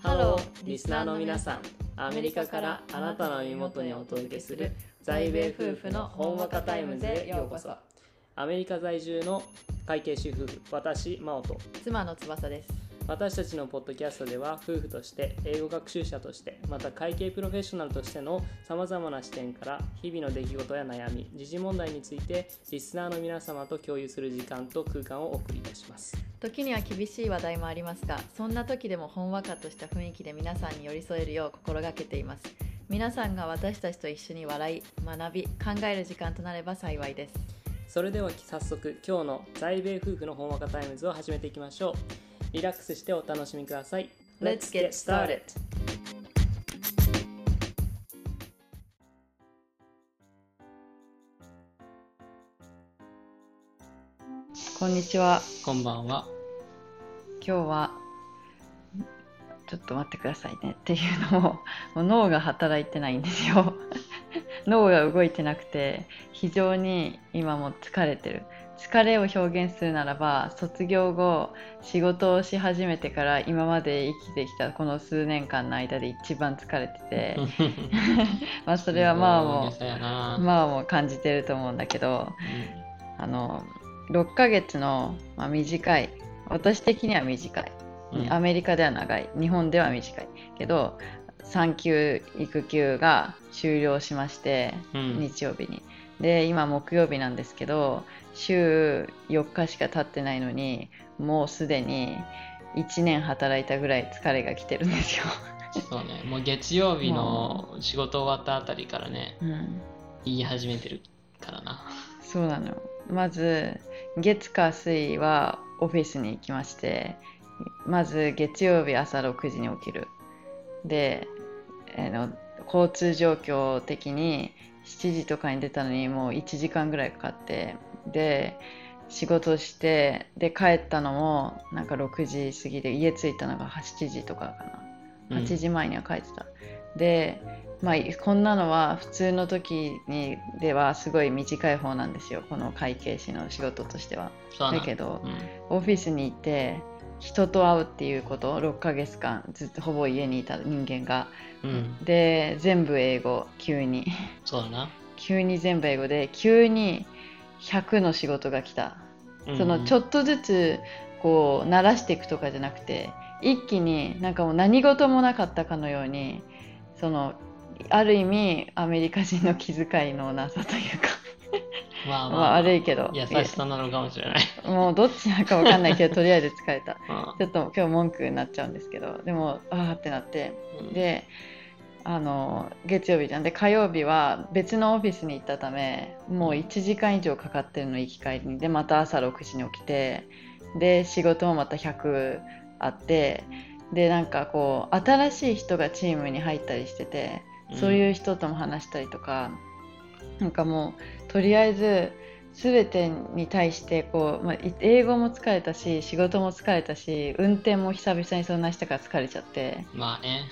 ハローリスナーの皆さん。アメリカからあなたの耳元にお届けする在米夫婦のほんわかタイムズへようこそ。アメリカ在住の会計士夫婦私真央と。妻の翼です私たちのポッドキャストでは夫婦として英語学習者としてまた会計プロフェッショナルとしてのさまざまな視点から日々の出来事や悩み時事問題についてリスナーの皆様と共有する時間と空間をお送りいたします。時には厳しい話題もありますがそんな時でもほんわかとした雰囲気で皆さんに寄り添えるよう心がけています。皆さんが私たちと一緒に笑い学び考える時間となれば幸いです。それでは早速今日の在米夫婦のほんわかタイムズを始めていきましょうリラックスしてお楽しみください。Let's get started! こんにちは。こんばんは。今日はちょっと待ってくださいねっていうのを もう脳が働いてないんですよ脳が動いてなくて非常に今も疲れてる疲れを表現するならば卒業後仕事をし始めてから今まで生きてきたこの数年間の間で一番疲れてて まあそれはまあもうまあもう感じてると思うんだけど、うん、あの6ヶ月の、まあ、短い私的には短い、うん、アメリカでは長い。日本では短い。けど産休育休が終了しまして、うん、日曜日にで今木曜日なんですけど週4日しか経ってないのにもうすでに1年働いたぐらい疲れが来てるんですよ。そうね。もう月曜日の仕事終わったあたりからね、うん、言い始めてるからな。そうなのまず月火水はオフィスに行きましてまず月曜日朝6時に起きる。で、えー、の交通状況的に7時とかに出たのにもう1時間ぐらいかかってで仕事してで帰ったのもなんか6時過ぎで家着いたのが7時とかかな。8時前には帰ってた、うん、でまあこんなのは普通の時にではすごい短い方なんですよ。この会計士の仕事としては。だけど、うん、オフィスに行って人と会うっていうこと6ヶ月間ずっとほぼ家にいた人間が、うん、で全部英語急に。そうだな。急に全部英語で急に100の仕事が来た、うん、そのちょっとずつこう慣らしていくとかじゃなくて一気になんかもう何事もなかったかのようにそのある意味アメリカ人の気遣いのなさというかまあ、まあ、悪いけど。優しさなのかもしれない。もうどっちなのか分かんないけどとりあえず疲れた、ちょっと今日文句になっちゃうんですけど。でもああってなって、うん、であの月曜日じゃん。で火曜日は別のオフィスに行ったためもう1時間以上かかってるの行き帰りに。でまた朝6時に起きて。で仕事もまた100あって。でなんかこう新しい人がチームに入ったりしててそういう人とも話したりとか、うん、なんかもうとりあえず全てに対してこう、まあ、英語も疲れたし仕事も疲れたし運転も久々にそんなしたから疲れちゃって。まあね。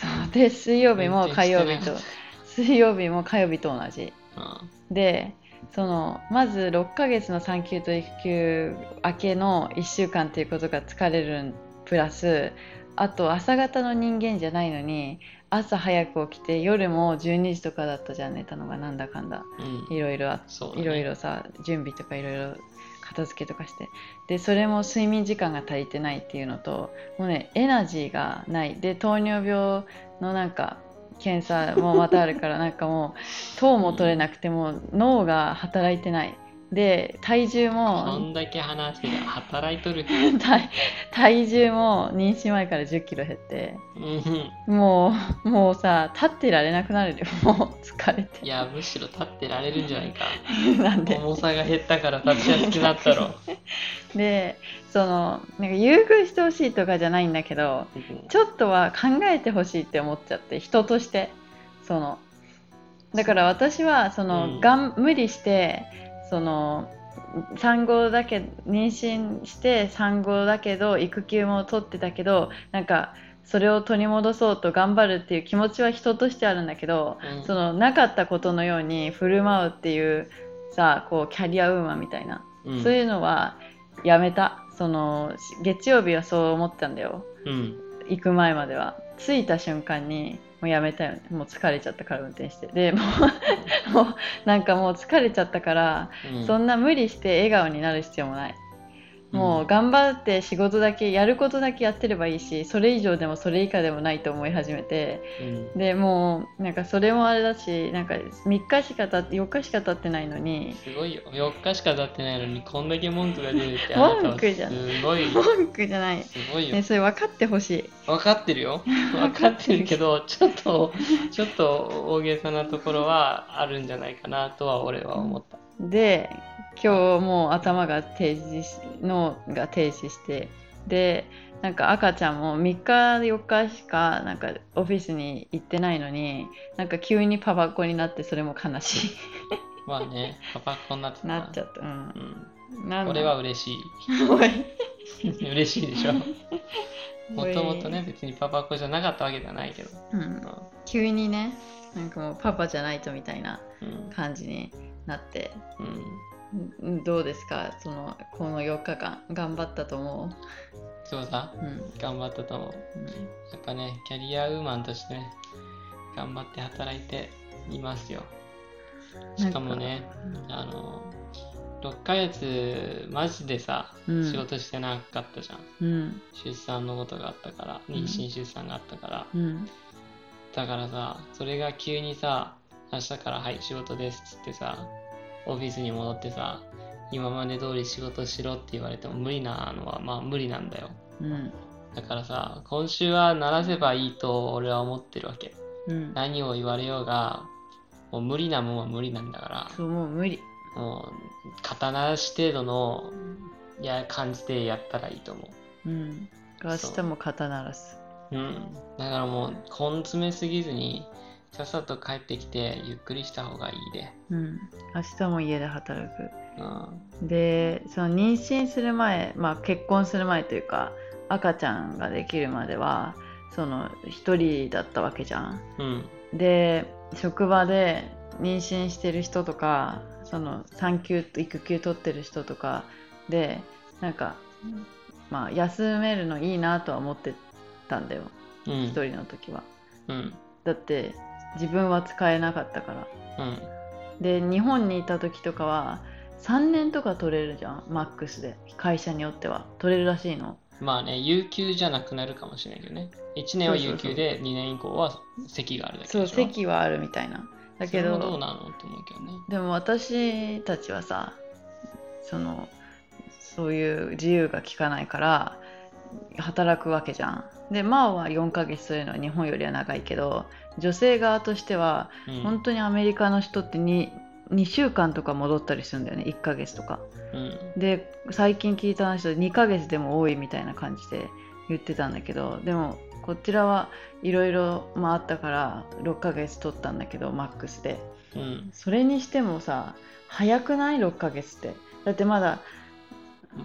そう。で水曜日も火曜日と水曜日も火曜日と同じ、うん、でそのまず6ヶ月の産休と育休明けの1週間っていうことが疲れるプラスあと朝方の人間じゃないのに朝早く起きて夜も12時とかだったじゃん寝たのがなんだかんだ、いろいろいろいろさ準備とかいろいろ片付けとかして。でそれも睡眠時間が足りてないっていうのともうねエナジーがない。で糖尿病のなんか検査もまたあるからなんかもう糖も取れなくても脳が働いてないで体重もこんだけ話して働いとる。体重も妊娠前から1 0キロ減って、うん、もうもうさ立ってられなくなるよ。もう疲れて。いやむしろ立ってられるんじゃないか。なんで？重さが減ったから立ちやすくなったろ。でそのなんか優遇してほしいとかじゃないんだけど、ちょっとは考えてほしいって思っちゃって人として。そのだから私はその、うん、がん無理してその産後だけ妊娠して産後だけど育休も取ってたけどなんかそれを取り戻そうと頑張るっていう気持ちは人としてあるんだけど、うん、そのなかったことのように振る舞うっていうさこうキャリアウーマンみたいな、うん、そういうのはやめた。その月曜日はそう思ったんだよ、うん、行く前までは。着いた瞬間にもうやめたよね。もう疲れちゃったから運転して。でもう もうなんかもう疲れちゃったから、うん。そんな無理して笑顔になる必要もないもううん頑張って仕事だけやることだけやってればいいしそれ以上でもそれ以下でもないと思い始めて。うん。でもうなんかそれもあれだしなんか3日しか経って4日しか経ってないのに。すごいよ。4日しか経ってないのにこんだけ文句が出るって文句じゃん。すごい文句じゃない、すごいよ。ね、それ分かってほしい。分かってるよ。分かってるけど。ちょっとちょっと大げさなところはあるんじゃないかなとは俺は思った。で今日もう頭が停止し脳が停止してでなんか赤ちゃんも3日4日しかなんかオフィスに行ってないのになんか急にパパっ子になってそれも悲しまあねパパっ子になっていた。なっちゃった。ううん。んなんだ。これは嬉しい。嬉しいでしょ。もともとね別にパパっ子じゃなかったわけじゃないけど。うん。急にねなんかもうパパじゃないとみたいなうん。感じになって。うんうんどうですか？そのこの4日間頑張ったと思そうだ。う、うん頑張ったと思う。うんやっぱねキャリアウーマンとしてね頑張って働いていますよ。しかもねあの6ヶ月マジでさ、うん。仕事してなかったじゃん。うん。出産のことがあったから妊娠出産があったから、うん。だからさそれが急にさ明日からはい仕事ですっつってさオフィスに戻ってさ今まで通り仕事しろって言われても無理なのはまあ無理なんだよ。うん。だからさ今週は鳴らせばいいと俺は思ってるわけ。うん。何を言われようがもう無理なもんは無理なんだから。そうもう無理。もう肩慣らし程度のいや感じでやったらいいと思う。ん。明日も肩鳴らす。う。うん。だからもう根詰めすぎずにさっさと帰ってきてゆっくりした方がいいで。うん。明日も家で働く。うん。でその妊娠する前、まあ、結婚する前というか赤ちゃんができるまではその一人だったわけじゃん。うん。で職場で妊娠してる人とかその産休育休取ってる人とかでなんかまあ休めるのいいなとは思ってたんだよ。うん。一人の時は。うん。だって自分は使えなかったから。うん。で日本にいた時とかは3年とか取れるじゃんマックスで。会社によっては。取れるらしいの。まあね有給じゃなくなるかもしれないけどね。1年は有給で2年以降は席があるだけそう席はあるみたいな。だけどどうなのと思うけどね。でも私たちはさそのそういう自由が利かないから働くわけじゃん。でマオは4ヶ月というのは日本よりは長いけど女性側としてはうん。本当にアメリカの人って 2, 2週間とか戻ったりするんだよね。1ヶ月とか。うん。で最近聞いた話で2ヶ月でも多いみたいな感じで言ってたんだけどでもこちらはいろいろあったから6ヶ月取ったんだけどマックスで。うん。それにしてもさ早くない？6ヶ月って。だってまだ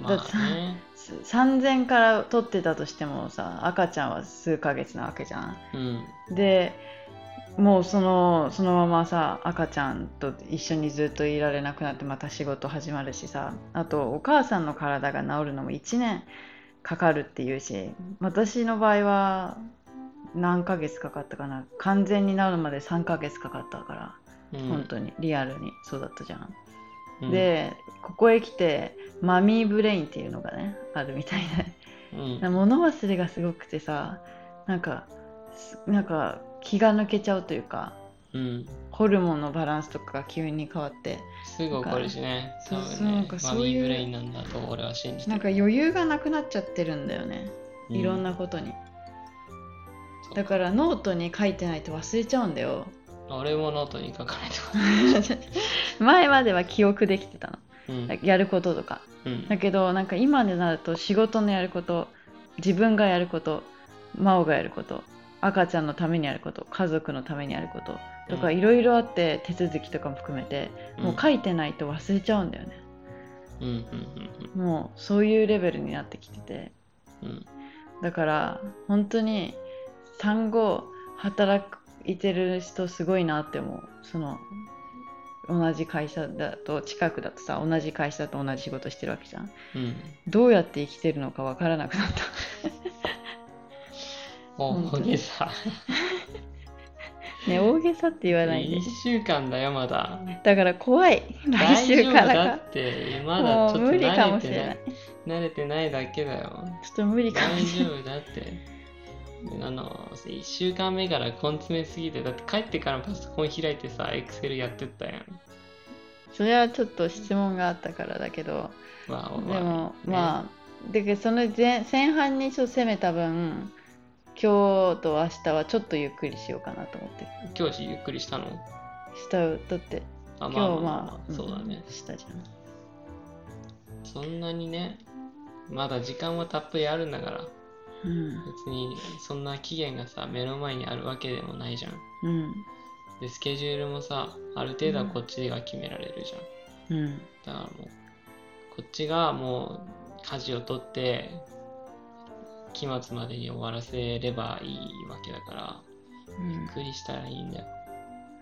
まあね。す3000から取ってたとしてもさ赤ちゃんは数ヶ月なわけじゃん。うん。でもうそのそのままさ赤ちゃんと一緒にずっといられなくなってまた仕事始まるしさあとお母さんの体が治るのも1年かかるっていうし私の場合は何ヶ月かかったかな。完全に治るまで3ヶ月かかったから、うん。本当にリアルにそうだったじゃん、うん。でここへ来てマミーブレインっていうのがねあるみたいで。うん。物忘れがすごくてさなんかすなんか気が抜けちゃうというかうん。ホルモンのバランスとかが急に変わってすぐ怒るしね。そうそうなんかそういう mommy brain なんだと俺は信じてる。なんか余裕がなくなっちゃってるんだよね。いろんなことに、だからノートに書いてないと忘れちゃうんだよ。俺もノートに書かないと。前までは記憶できてたの。うんやることとか。うん。だけどなんか今になると仕事のやること自分がやること真央がやること赤ちゃんのためにやること家族のためにやることとかうん。いろいろあって手続きとかも含めてもう書いてないと忘れちゃうんだよね。うんうんうんもうそういうレベルになってきてて。うんうん。だから本当に産後働いてる人すごいなって思う。その同じ会社だと近くだとさ同じ会社だと同じ仕事してるわけじゃんうんどうやって生きてるのかわからなくなった 大げさ。ね大げさって言わないで1週間だよ、まだ。だから怖い来大丈夫週からだがって、まだちょっともう無理か慣もしれなれてないい。慣れてないだけだよ。ちょっと無理かも大しれない丈夫だって。あの、1週間目から根詰めすぎて、だって帰ってからパソコン開いてさ、エクセルやってったやん。それはちょっと質問があったからだけどまあ、でもね。まあだけどその前前半にちょっと攻めた分今日と明日はちょっとゆっくりしようかなと思って。る今日ゆっくりしたの？しただってあ、今日まあ、まあ、そうだね。んしたじゃん。そんなにね、まだ時間はたっぷりあるんだから、うん別にそんな期限がさ、目の前にあるわけでもないじゃん。うんで、スケジュールもさ、ある程度はこっちが決められるじゃん。うんだからもう、こっちがもう、舵を取って、期末までに終わらせればいいわけだから、ゆっくりしたらいいんだよ。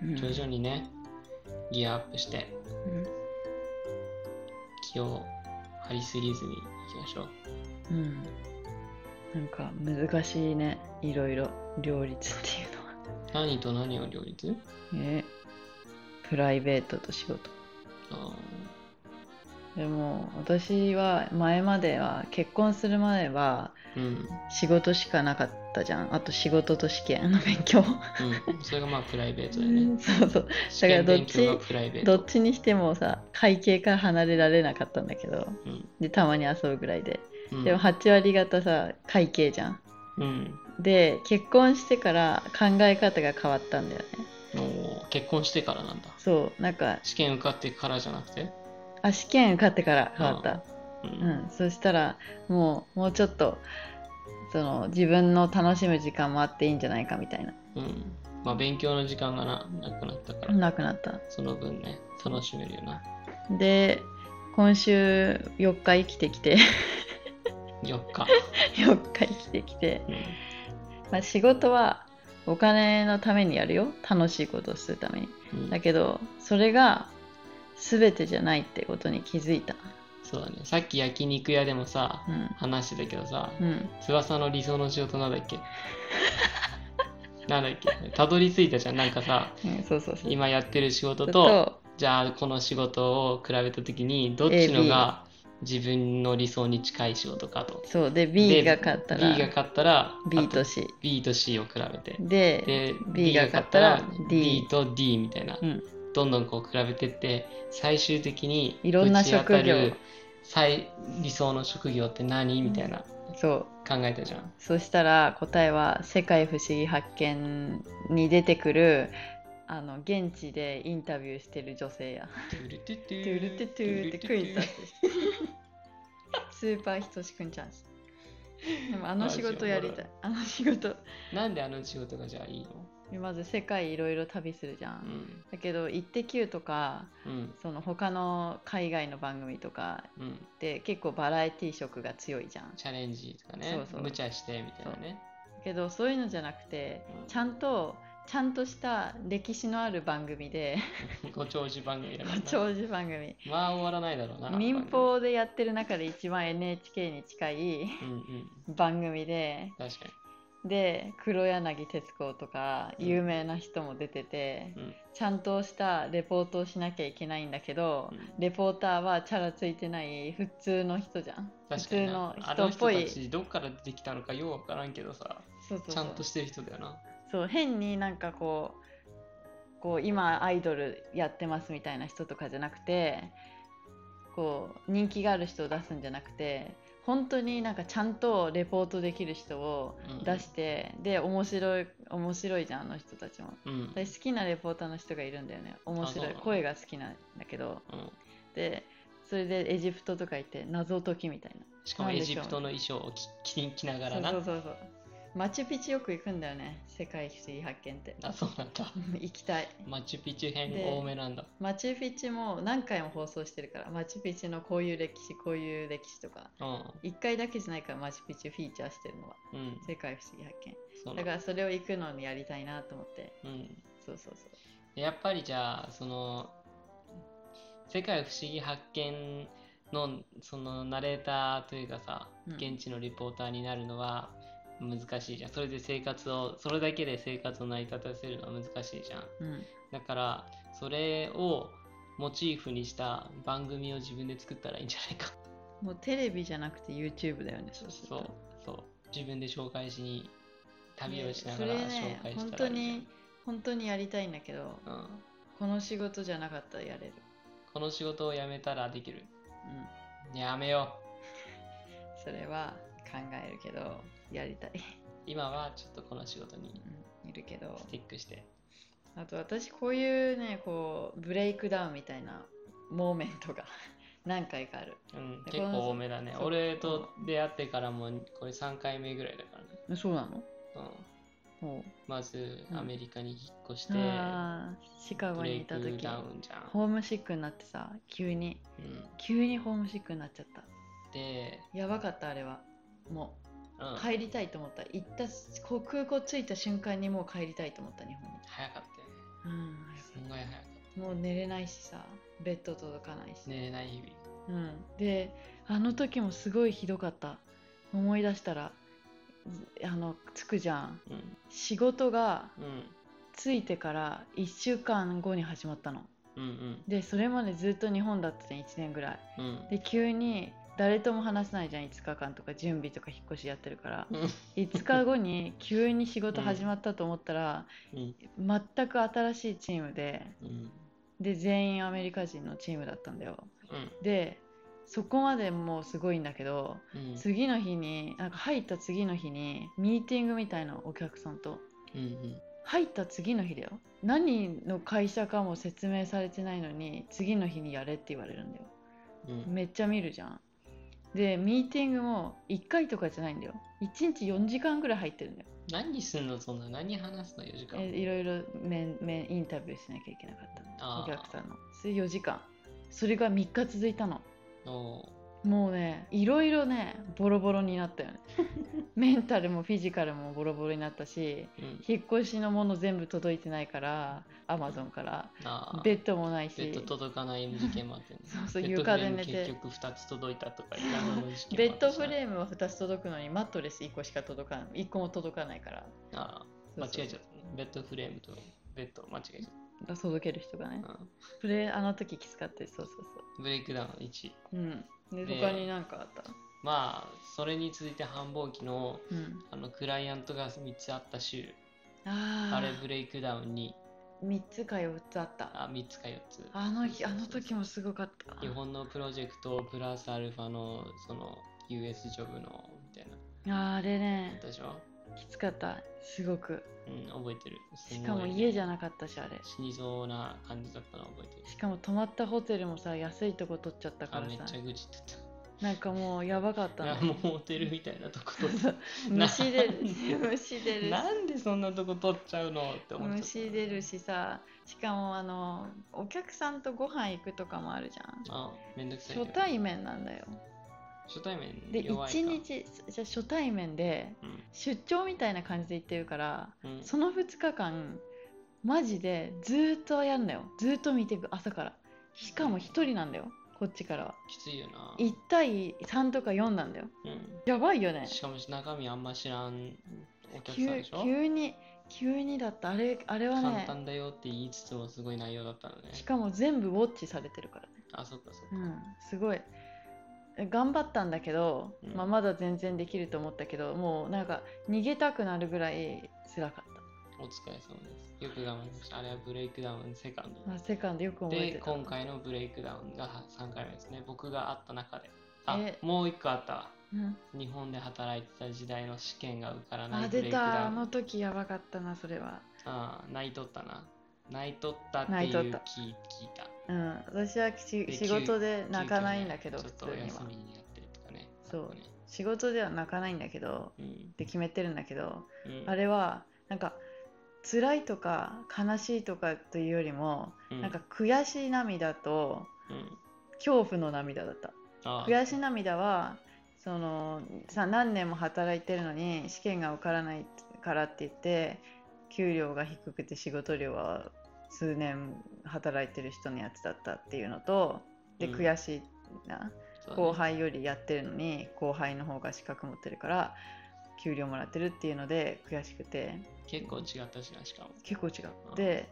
うん徐々にね、ギアアップして、うん気を張りすぎずにいきましょう。うんなんか難しいねいろいろ両立っていうのは何と何を両立？ねプライベートと仕事あでも私は前までは結婚するまではーうん。仕事しかなかったじゃんあと仕事と試験の勉強うん。それがまあ プライベートでね。そうそう試だから験どっち勉強がプライベート。どっちにしてもさ会計から離れられなかったんだけどうん。でたまに遊ぶぐらいでうん、でも8割方さ会計じゃんうん。で結婚してから考え方が変わったんだよね結婚してからなんだ。そうなんか試験受かってからじゃなくて？あ試験受かってから変わったう。うんん、そしたらもうもうちょっとその自分の楽しむ時間もあっていいんじゃないかみたいなうん。まあ勉強の時間がななくなったから、なくなったその分ね、楽しめるよな。で今週4日生きてきて4日。4日生きてきて、うん。まあ、仕事はお金のためにやるよ。楽しいことをするために。うん。だけどそれが全てじゃないってことに気づいた。そうだね。さっき焼肉屋でもさ、うん。話してたけどさ、うん。翼の理想の仕事なんだっけ？なんだっけ？たどり着いたじゃん。なんかさ、今やってる仕事と、と。じゃあこの仕事を比べたときに、どっちのが自分の理想に近い仕事かと。そう。で B が勝ったら。B が勝ったら B とあ C B と C を比べて。でで、B が勝ったら D と D みたいな。うん。どんどんこう比べてって、最終的にいろんな職業。最理想の職業って何？みたいな。そう。考えたじゃん。そしたら答えは「世界不思議発見」に出てくるあの現地でインタビューしてる女性や。トゥルトゥトトゥルトゥトゥってクイズだってスーパーひとしくんチャンス。でもあの仕事やりたい。あの仕事。なんであの仕事がじゃあいいのまず世界いろいろ旅するじゃ。うんん。だけど「イッテ Q!」とかうん。その他の海外の番組とかうん。って結構バラエティ色が強いじゃん。チャレンジとかね。そうそう無茶してみたいなね。だけどそういうのじゃなくてうんちゃんとちゃんとした歴史のある番組でご長寿番組だからな。長寿番組まあ終わらないだろうな。民放でやってる中で一番 NHK に近いうんうん。番組で確かで黒柳徹子とか有名な人も出てて、に。うん。ちゃんとしたレポートをしなきゃいけないんだけど、うんレポーターはチャラついてない普通の人じゃん普確かにな通の人人っぽいたちどっから出てきたのかようわからんけどさ、そうそうそうちゃんとしてる人だよな。そう変になんかこうこう今アイドルやってますみたいな人とかじゃなくてこう人気がある人を出すんじゃなくて本当になんかちゃんとレポートできる人をうん出して、で面白い面白いじゃんあの人たちも。うん。私好きなレポーターの人がいるんだよね。面白い。声が好きなんだけど。うん。でそれでエジプトとか行って謎解きみたいしかもなしょうエジプトの衣装を着ながな。らな。そうそうそうマチュピチュよく行くんだよね世界不思議発見ってあ、そうなんだ。行きたいマチュピチュ編で多めなんだ。マチュピチュも何回も放送してるからマチュピチュのこういう歴史こういう歴史とかうん。1回だけじゃないからマチュピチュフィーチャーしてるのはうん。世界不思議発見だ。だからそれを行くのにやりたいなと思ってうん。そうそうそうやっぱりじゃあ、その、世界不思議発見の、そのナレーターというかさ、うん現地のリポーターになるのは、難しいじゃん。それで生活をそれだけで生活を成り立たせるのは難しいじゃん。うん。だからそれをモチーフにした番組を自分で作ったらいいんじゃないか。もうテレビじゃなくて YouTube だよねそうそうと。そう自分で紹介しに旅をしなそがら紹介本当したらいいじゃん。に本当にやりたいんだけどうん、この仕事じゃなかったらやれる。この仕事を辞めたらできる。うん。やめよ それは考えるけどやりたい、う今はちょっとこの仕事にうん、いるけど。スティックして。あと私こういうねこうブレイクダウンみたいなモーメントが 何回かある。うん、で結構多めだね。俺と出会ってからもこれ3回目ぐらいだから。ね、そうなの？うん、まずうん。アメリカに引っ越して、あーシカゴにいた時。ホームシックになってさ急に。うん、急にホームシックになっちゃった。で、やばかったあれは。もう帰りたいと思った。行ったこう空港着いた瞬間にもう帰りたいと思った日本。に早かったよね。うん。すんごい早かっもう寝れないしさベッド届かないし、た寝れない日々。うん、であの時もすごいひどかった。思い出したらずあの着くじゃん。うん。仕事がうん。着いてから1週間後に始まったの。うんうん。でそれまでずっと日本だったじゃん1年ぐらい。うん。で急に誰とも話せないじゃん5日間とか準備とか引っ越しやってるから。うん。5日後に急に仕事始まったと思ったら、うん。全く新しいチームでうん。で全員アメリカ人のチームだったんだよ。うん。でそこまでもうすごいんだけどうん。次の日になんか入った次の日にミーティングみたいなお客さんと。うん。入った次の日だよ。何の会社かも説明されてないのに次の日にやれって言われるんだよ。うん。めっちゃ見るじゃんでミーティングも1回とかじゃないんだよ。1日4時間ぐらい入ってるんだよ。何すんの？そんな何話すの？4時間。えいろいろ面面インタビューしなきゃいけなかったあー。お客さんの。それ4時間。それが3日続いたの。おもうねいろいろねボロボロになったよね。メンタルもフィジカルもボロボロになったしうん。引っ越しのもの全部届いてないからアマゾンから。ベッドもないし。ベッド届かない事件もあってね。そうそう床で寝て。結局2つ届いたとかベッドフレームは2つ届くのにマットレス1個しか届かない。1個も届かないから。あー間違えちゃった。ねベッドフレームとベッド間違えちゃっ届ける人がね。た、それあの時きつかったそうそうそう。ん breakdown 1ううんでで他に何かあった？まあそれに続いて繁忙期のうん。あのクライアントが3つあった週ああれ breakdown 2 3つか4つあった。あ3つか4つ。あの日あの時もすごかった。日本のプロジェクトプラスアルファのその US ジョブのみたいな。ああれね。でしょ？きつかった。すごく。うん覚えてる。しかも家じゃなかったしあれ。死にそうな感じだったの覚えてる。しかも泊まったホテルもさ安いとこ取っちゃったからさ。あめっちゃ愚痴ってなんかもうやばかったたいやのもうホテルみたいなとこ取っ 虫出る。虫出る。なんでそんなとこ取っちゃうのって思っ虫出るしさしかもあのお客さんとご飯行くとかもあるじゃん。あめんどくさいね、初対面なんだよ初対面で弱いか。1日じゃあ初対面でうん。出張みたいな感じで行ってるからうん。その2日間マジでずーっとやんだよ。ずーっと見ていく朝から。しかも1人なんだよこっちからは。きついよな。1対3とか4なんだよ。うん。やばいよね。しかも中身あんま知らんお客さん急でしょ？急に急にだった。あれあれは簡ね単だよって言いつつもすごい内容だったのね。しかも全部ウォッチされてるからね。あそっかそっか、うんすごい。え頑張ったんだけど、うん。まあ、まだ全然できると思ったけどもうなんか逃げたくなるぐらい辛かっお疲れ様です。よく頑張りました。あれは breakdown second。た、まあ、セカンドよく覚えてた。で今回の breakdown が3回目ですね。僕があった中で。あえ。もう一個あったわ。うん、日本で働いてた時代の試験が受からなあいブレイ出クダウンたあの時やばかったなそれはああ泣いとったな泣いとったって泣いとったいう聞聞いた。うん。私はしで仕事で泣かないんだけど急遽ねちょっとお普通には。休みになってるとかねそう。ね。仕事では泣かないんだけどうん。って決めてるんだけどうん。あれはなんか辛いとか悲しいとかというよりも、うん。なんか悔しい涙とうん。恐怖の涙だった。悔しい涙はそのさ何年も働いてるのに試験が受からないからって言って給料が低くて仕事量は数年働いてる人のやつだったっていうのとでうん。悔しいな、後輩よりやってるのに後輩の方が資格持ってるから給料もらってるっていうので悔しくて。結構違ったしなしかも。結構違う。で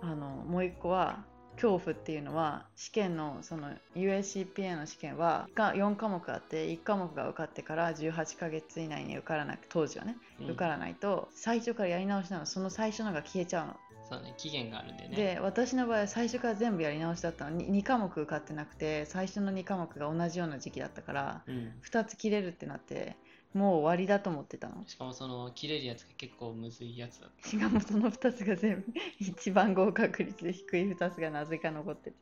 あのもう一個は恐怖っていうのは試験のその USCPA の試験はが4科目あって1科目が受かってから18ヶ月以内に受からなく当時はね、うん。受からないと最初からやり直しなの。その最初のが消えちゃうの。そうね期限があるんでね。で私の場合は最初から全部やり直しだったの。に 2, 科目受かってなくて最初の2科目が同じような時期だったからうん。2つ切れるってなってもう終わりだと思ってたの？しかもその切れるやつが結構むずいやつだっしかもその2つが全部一番合格率で低い2つがなぜか残ってて。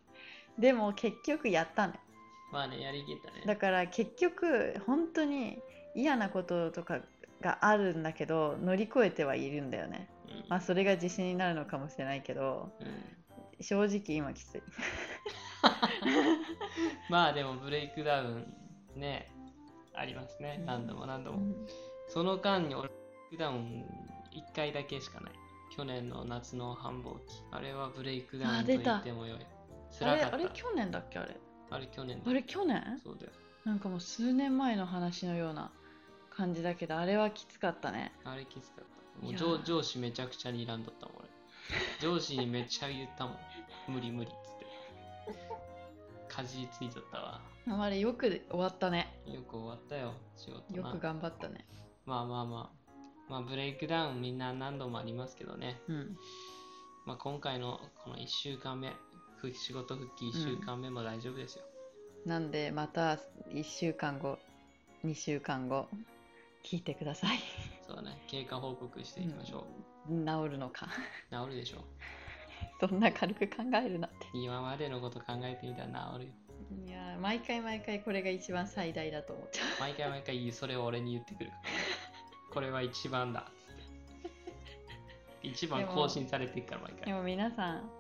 でも結局やったね。たまあねやりきったね。だから結局本当に嫌なこととかがあるんだけど乗り越えてはいるんだよね。うん。まあそれが自信になるのかもしれないけどうん。正直今きつい。まあでもブレイクダウンねありますね。何度も何度も。その間に俺クダウン1回だけしかない。去年の夏の繁忙期。あれはブレイクダウンと言ってもよい。あれあれ去年だっけあれ？あれ去年だ。あれ去年？そうだよ。なんかもう数年前の話のような感じだけどあれはきつかったね。あれきつかった。もいうや上上司めちゃくちゃ睨んどったもん俺。上司にめっちゃ言ったもん。無理無理かじりついちゃったわ。あれよく終わったね。よく終わったよ仕事。なよく頑張ったね。まあまあまあ。まあブレイクダウンみんな何度もありますけどね、うん。まあ、今回のこの1週間目ふ仕事復帰1週間目も大丈夫ですよ、なんでまた1週間後2週間後聞いてください。そうだね。経過報告していきましょう、治るのか。治るでしょそんな軽く考えるなって。今までのこと考えてみたら治るよ。いやー毎回毎回これが一番最大だと思っちゃ毎回毎回それを俺に言ってくる。からこれは一番だ。一番更新されていくから毎回。うでも皆さん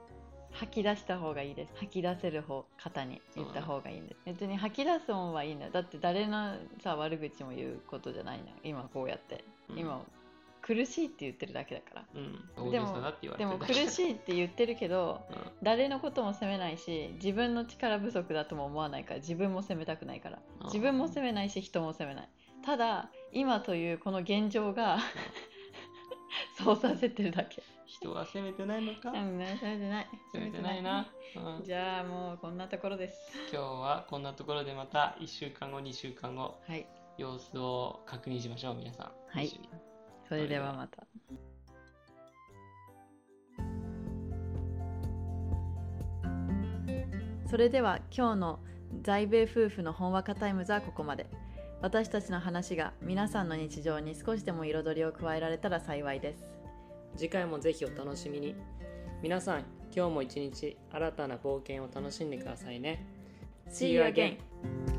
吐き出した方がいいです。吐き出せる方方に言った方がいいんです。別に吐き出す方はいいんだよ。だって誰のさ悪口も言うことじゃないのよ。今こうやって、うん。今苦しいって言ってるだけだから。うん。大でもでも苦しいって言ってるけどうん。誰のことも責めないし自分の力不足だとも思わないから。自分も責めたくないから自分も責めないし人も責めない。ただ今というこの現状がそうさせてるだけ。人は責めてないのか？うん責めてない。責めてないな、うん、じゃあもうこんなところです。今日はこんなところでまた1週間後2週間後はい。様子を確認しましょう皆さん。はいそれではまた。それでは今日の在米夫婦のほんわかタイムズはここまで。私たちの話が皆さんの日常に少しでも彩りを加えられたら幸いです。次回もぜひお楽しみに。皆さん今日も一日新たな冒険を楽しんでくださいね。See you again!